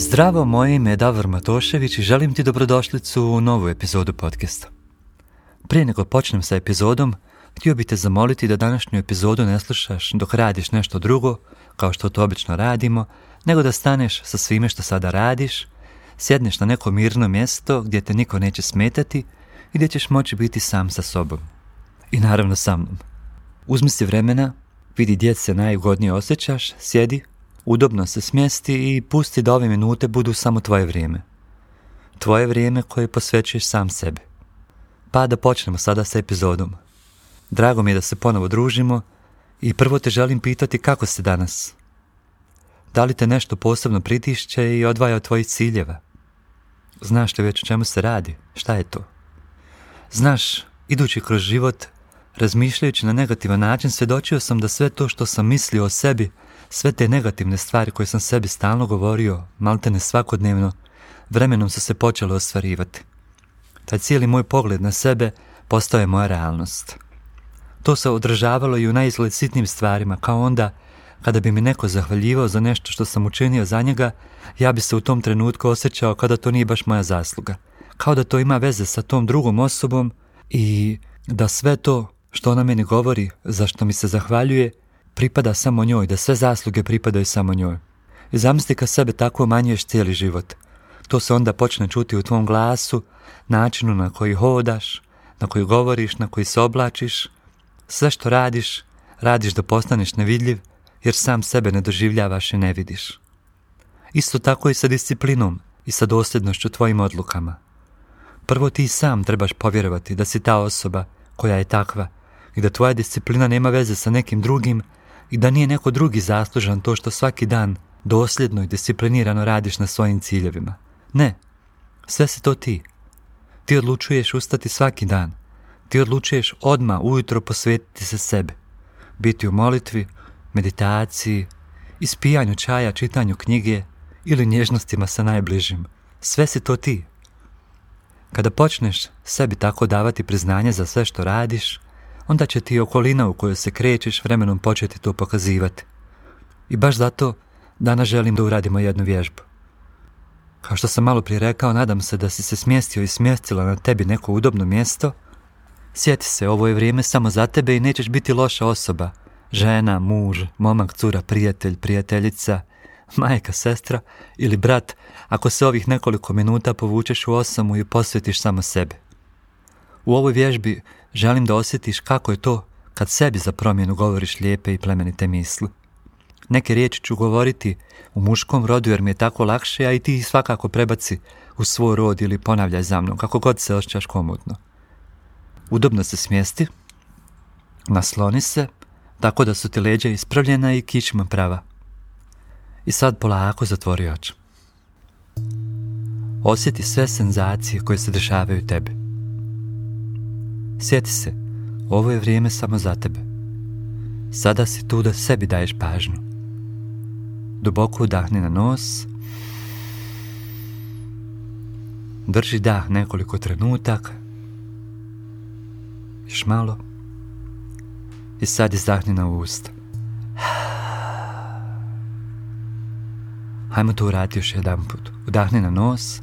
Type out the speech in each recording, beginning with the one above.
Zdravo, moje ime je Davor Matošević i želim ti dobrodošlicu u novu epizodu podcasta. Prije nego počnem sa epizodom, htio bih te zamoliti da današnju epizodu ne slušaš dok radiš nešto drugo, kao što to obično radimo, nego da staneš sa svime što sada radiš, sjedneš na neko mirno mjesto gdje te niko neće smetati i gdje ćeš moći biti sam sa sobom. I naravno sa mnom. Uzmi si vremena, vidi gdje se najugodnije osjećaš, sjedi, udobno se smjesti i pusti da ove minute budu samo tvoje vrijeme. Tvoje vrijeme koje posvećuješ sam sebi. Pa da počnemo sada sa epizodom. Drago mi je da se ponovo družimo i prvo te želim pitati kako si danas. Da li te nešto posebno pritišće i odvaja od tvojih ciljeva? Znaš li već o čemu se radi? Šta je to? Znaš, idući kroz život, razmišljajući na negativan način, svjedočio sam da sve to što sam mislio o sebi, sve te negativne stvari koje sam sebi stalno govorio, maltene svakodnevno, vremenom su se počele ostvarivati. Taj cijeli moj pogled na sebe postao je moja realnost. To se održavalo i u najizgled sitnim stvarima, kao onda kada bi mi neko zahvaljivao za nešto što sam učinio za njega, ja bi se u tom trenutku osjećao kada to nije baš moja zasluga. Kao da to ima veze sa tom drugom osobom i da sve to što ona meni govori, za što mi se zahvaljuje, pripada samo njoj, da sve zasluge pripadaju samo njoj. I zamisli kad sebe tako manjuješ cijeli život. To se onda počne čuti u tvom glasu, načinu na koji hodaš, na koji govoriš, na koji se oblačiš. Sve što radiš, radiš da postaneš nevidljiv, jer sam sebe ne doživljavaš i ne vidiš. Isto tako i sa disciplinom i sa dosljednošću tvojim odlukama. Prvo ti sam trebaš povjerovati da si ta osoba koja je takva i da tvoja disciplina nema veze sa nekim drugim i da nije neko drugi zaslužan to što svaki dan dosljedno i disciplinirano radiš na svojim ciljevima. Ne, sve si to ti. Ti odlučuješ ustati svaki dan. Ti odlučuješ odma ujutro posvetiti se sebi. Biti u molitvi, meditaciji, ispijanju čaja, čitanju knjige ili nježnostima sa najbližim. Sve si to ti. Kada počneš sebi tako davati priznanje za sve što radiš, onda će ti okolina u kojoj se krećeš vremenom početi to pokazivati. I baš zato danas želim da uradimo jednu vježbu. Kao što sam malo prije rekao, nadam se da si se smjestio i smjestila na tebi neko udobno mjesto. Sjeti se, ovo je vrijeme samo za tebe i nećeš biti loša osoba. Žena, muž, momak, cura, prijatelj, prijateljica, majka, sestra ili brat, ako se ovih nekoliko minuta povučeš u osamu i posvetiš samo sebi. U ovoj vježbi želim da osjetiš kako je to kad sebi za promjenu govoriš lijepe i plemenite misli. Neke riječi ću govoriti u muškom rodu jer mi je tako lakše, a i ti svakako prebaci u svoj rod ili ponavljaj za mnom, kako god se osjećaš komodno. Udobno se smjesti, nasloni se, tako da su ti leđa ispravljena i kičma prava. I sad polako zatvori oči. Osjeti sve senzacije koje se dešavaju tebi. Sjeti se, ovo je vrijeme samo za tebe. Sada si tu da sebi daješ pažnju. Duboko udahni na nos. Drži dah nekoliko trenutaka. Još malo. I sad izdahni na usta. Hajmo to uraditi još jedan put. Udahni na nos.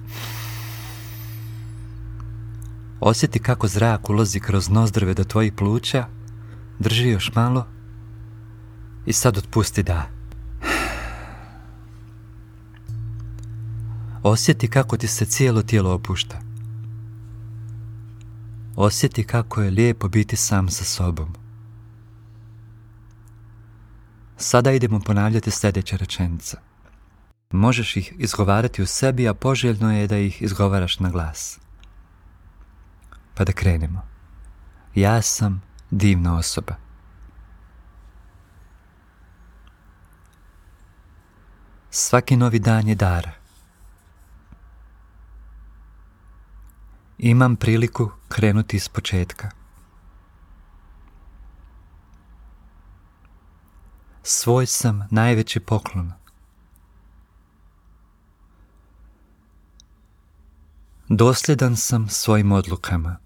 Osjeti kako zrak ulazi kroz nozdrve do tvojih pluća. Drži još malo. I sad otpusti da. Osjeti kako ti se cijelo tijelo opušta. Osjeti kako je lijepo biti sam sa sobom. Sada idemo ponavljati sljedeće rečenice. Možeš ih izgovarati u sebi, a poželjno je da ih izgovaraš na glas. Pa da krenemo. Ja sam divna osoba. Svaki novi dan je dar. Imam priliku krenuti iz početka. Svoj sam najveći poklon. Dosljedan sam svojim odlukama.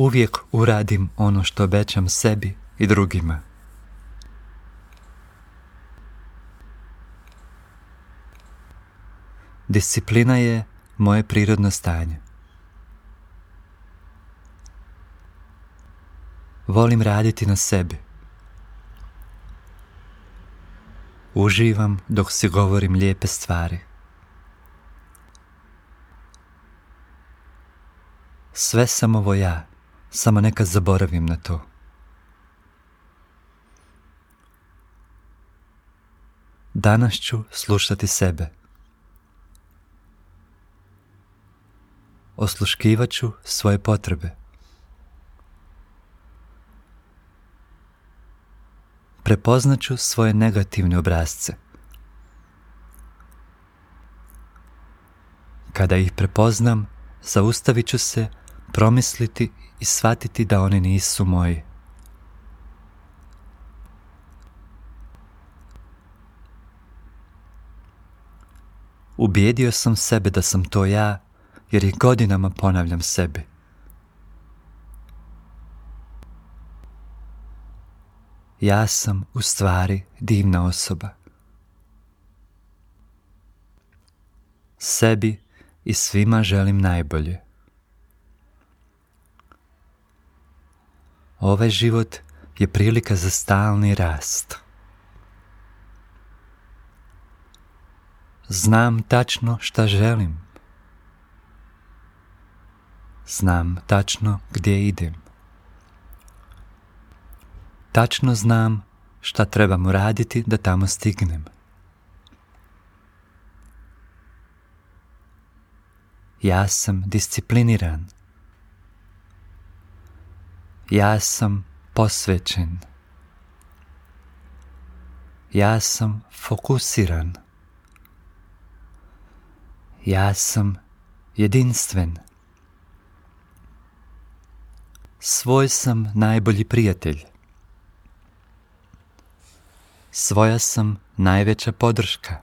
uvijek uradim ono što obećam sebi i drugima. Disciplina je moje prirodno stanje. Volim raditi na sebi. Uživam dok se govorim lijepe stvari. Sve sam ovo ja samo nekad zaboravim na to. Danas ću slušati sebe. Osluškivat ću svoje potrebe. Prepoznat ću svoje negativne obrazce. Kada ih prepoznam, zaustavit ću se, promisliti i shvatiti da oni nisu moji. Ubijedio sam sebe da sam to ja, jer ih godinama ponavljam sebi. Ja sam u stvari divna osoba. Sebi i svima želim najbolje. Ovaj život je prilika za stalni rast. Znam tačno šta želim. Znam tačno gdje idem. Tačno znam šta trebam raditi da tamo stignem. Ja sam discipliniran. Ja sam posvećen. Ja sam fokusiran. Ja sam jedinstven. Svoj sam najbolji prijatelj. Svoja sam najveća podrška.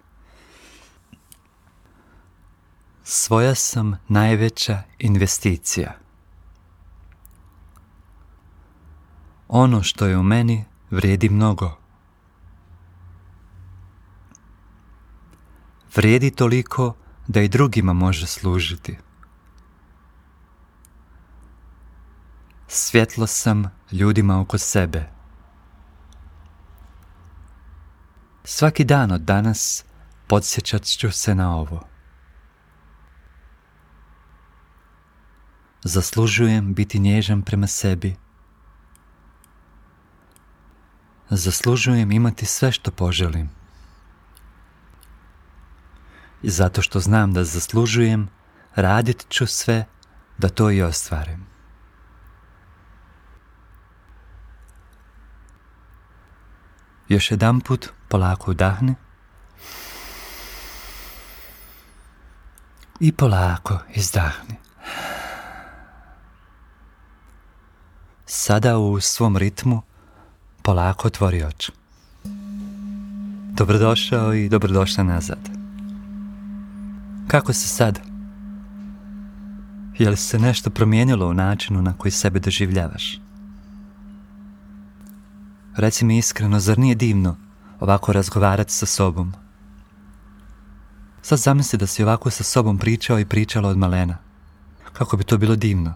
Svoja sam najveća investicija. Ono što je u meni vrijedi mnogo. Vrijedi toliko da i drugima može služiti. Svjetlo sam ljudima oko sebe. Svaki dan od danas podsjećat ću se na ovo. Zaslužujem biti nježan prema sebi. Zaslužujem imati sve što poželim. I zato što znam da zaslužujem, radit ću sve da to i ostvarim. Još jedan put polako udahni. I polako izdahni. Sada u svom ritmu polako otvori oči. Dobrodošao i dobrodošla nazad. Kako se sad? Je li se nešto promijenilo u načinu na koji sebe doživljavaš? Reci mi iskreno, zar nije divno ovako razgovarati sa sobom? Sad zamisli da si ovako sa sobom pričao i pričala od malena. Kako bi to bilo divno.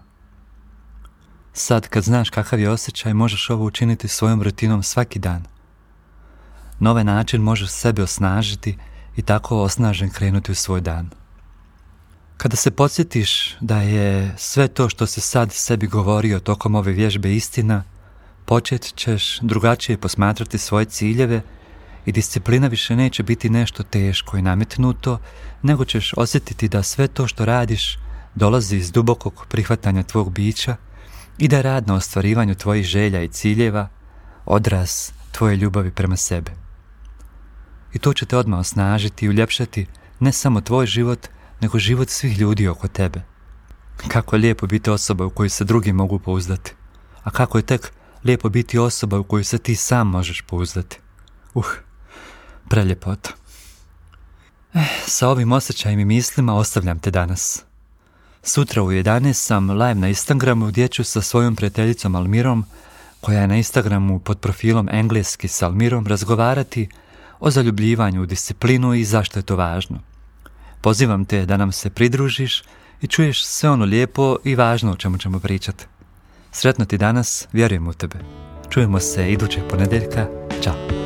Sad kad znaš kakav je osjećaj, možeš ovo učiniti svojom rutinom svaki dan. Na ovaj način možeš sebe osnažiti i tako osnažen krenuti u svoj dan. Kada se podsjetiš da je sve to što se sad sebi govorio tokom ove vježbe istina, počet ćeš drugačije posmatrati svoje ciljeve i disciplina više neće biti nešto teško i nametnuto, nego ćeš osjetiti da sve to što radiš dolazi iz dubokog prihvatanja tvog bića i da rad na ostvarivanju tvojih želja i ciljeva odraz tvoje ljubavi prema sebe. I to će te odmah osnažiti i uljepšati ne samo tvoj život, nego život svih ljudi oko tebe. Kako je lijepo biti osoba u koju se drugi mogu pouzdati, a kako je tek lijepo biti osoba u koju se ti sam možeš pouzdati. Uh, preljepota. Eh, sa ovim osjećajima i mislima ostavljam te danas. Sutra u 11 sam live na Instagramu gdje ću sa svojom prijateljicom Almirom, koja je na Instagramu pod profilom engleski s Almirom, razgovarati o zaljubljivanju u disciplinu i zašto je to važno. Pozivam te da nam se pridružiš i čuješ sve ono lijepo i važno o čemu ćemo pričati. Sretno ti danas, vjerujem u tebe. Čujemo se idućeg ponedjeljka. Ćao!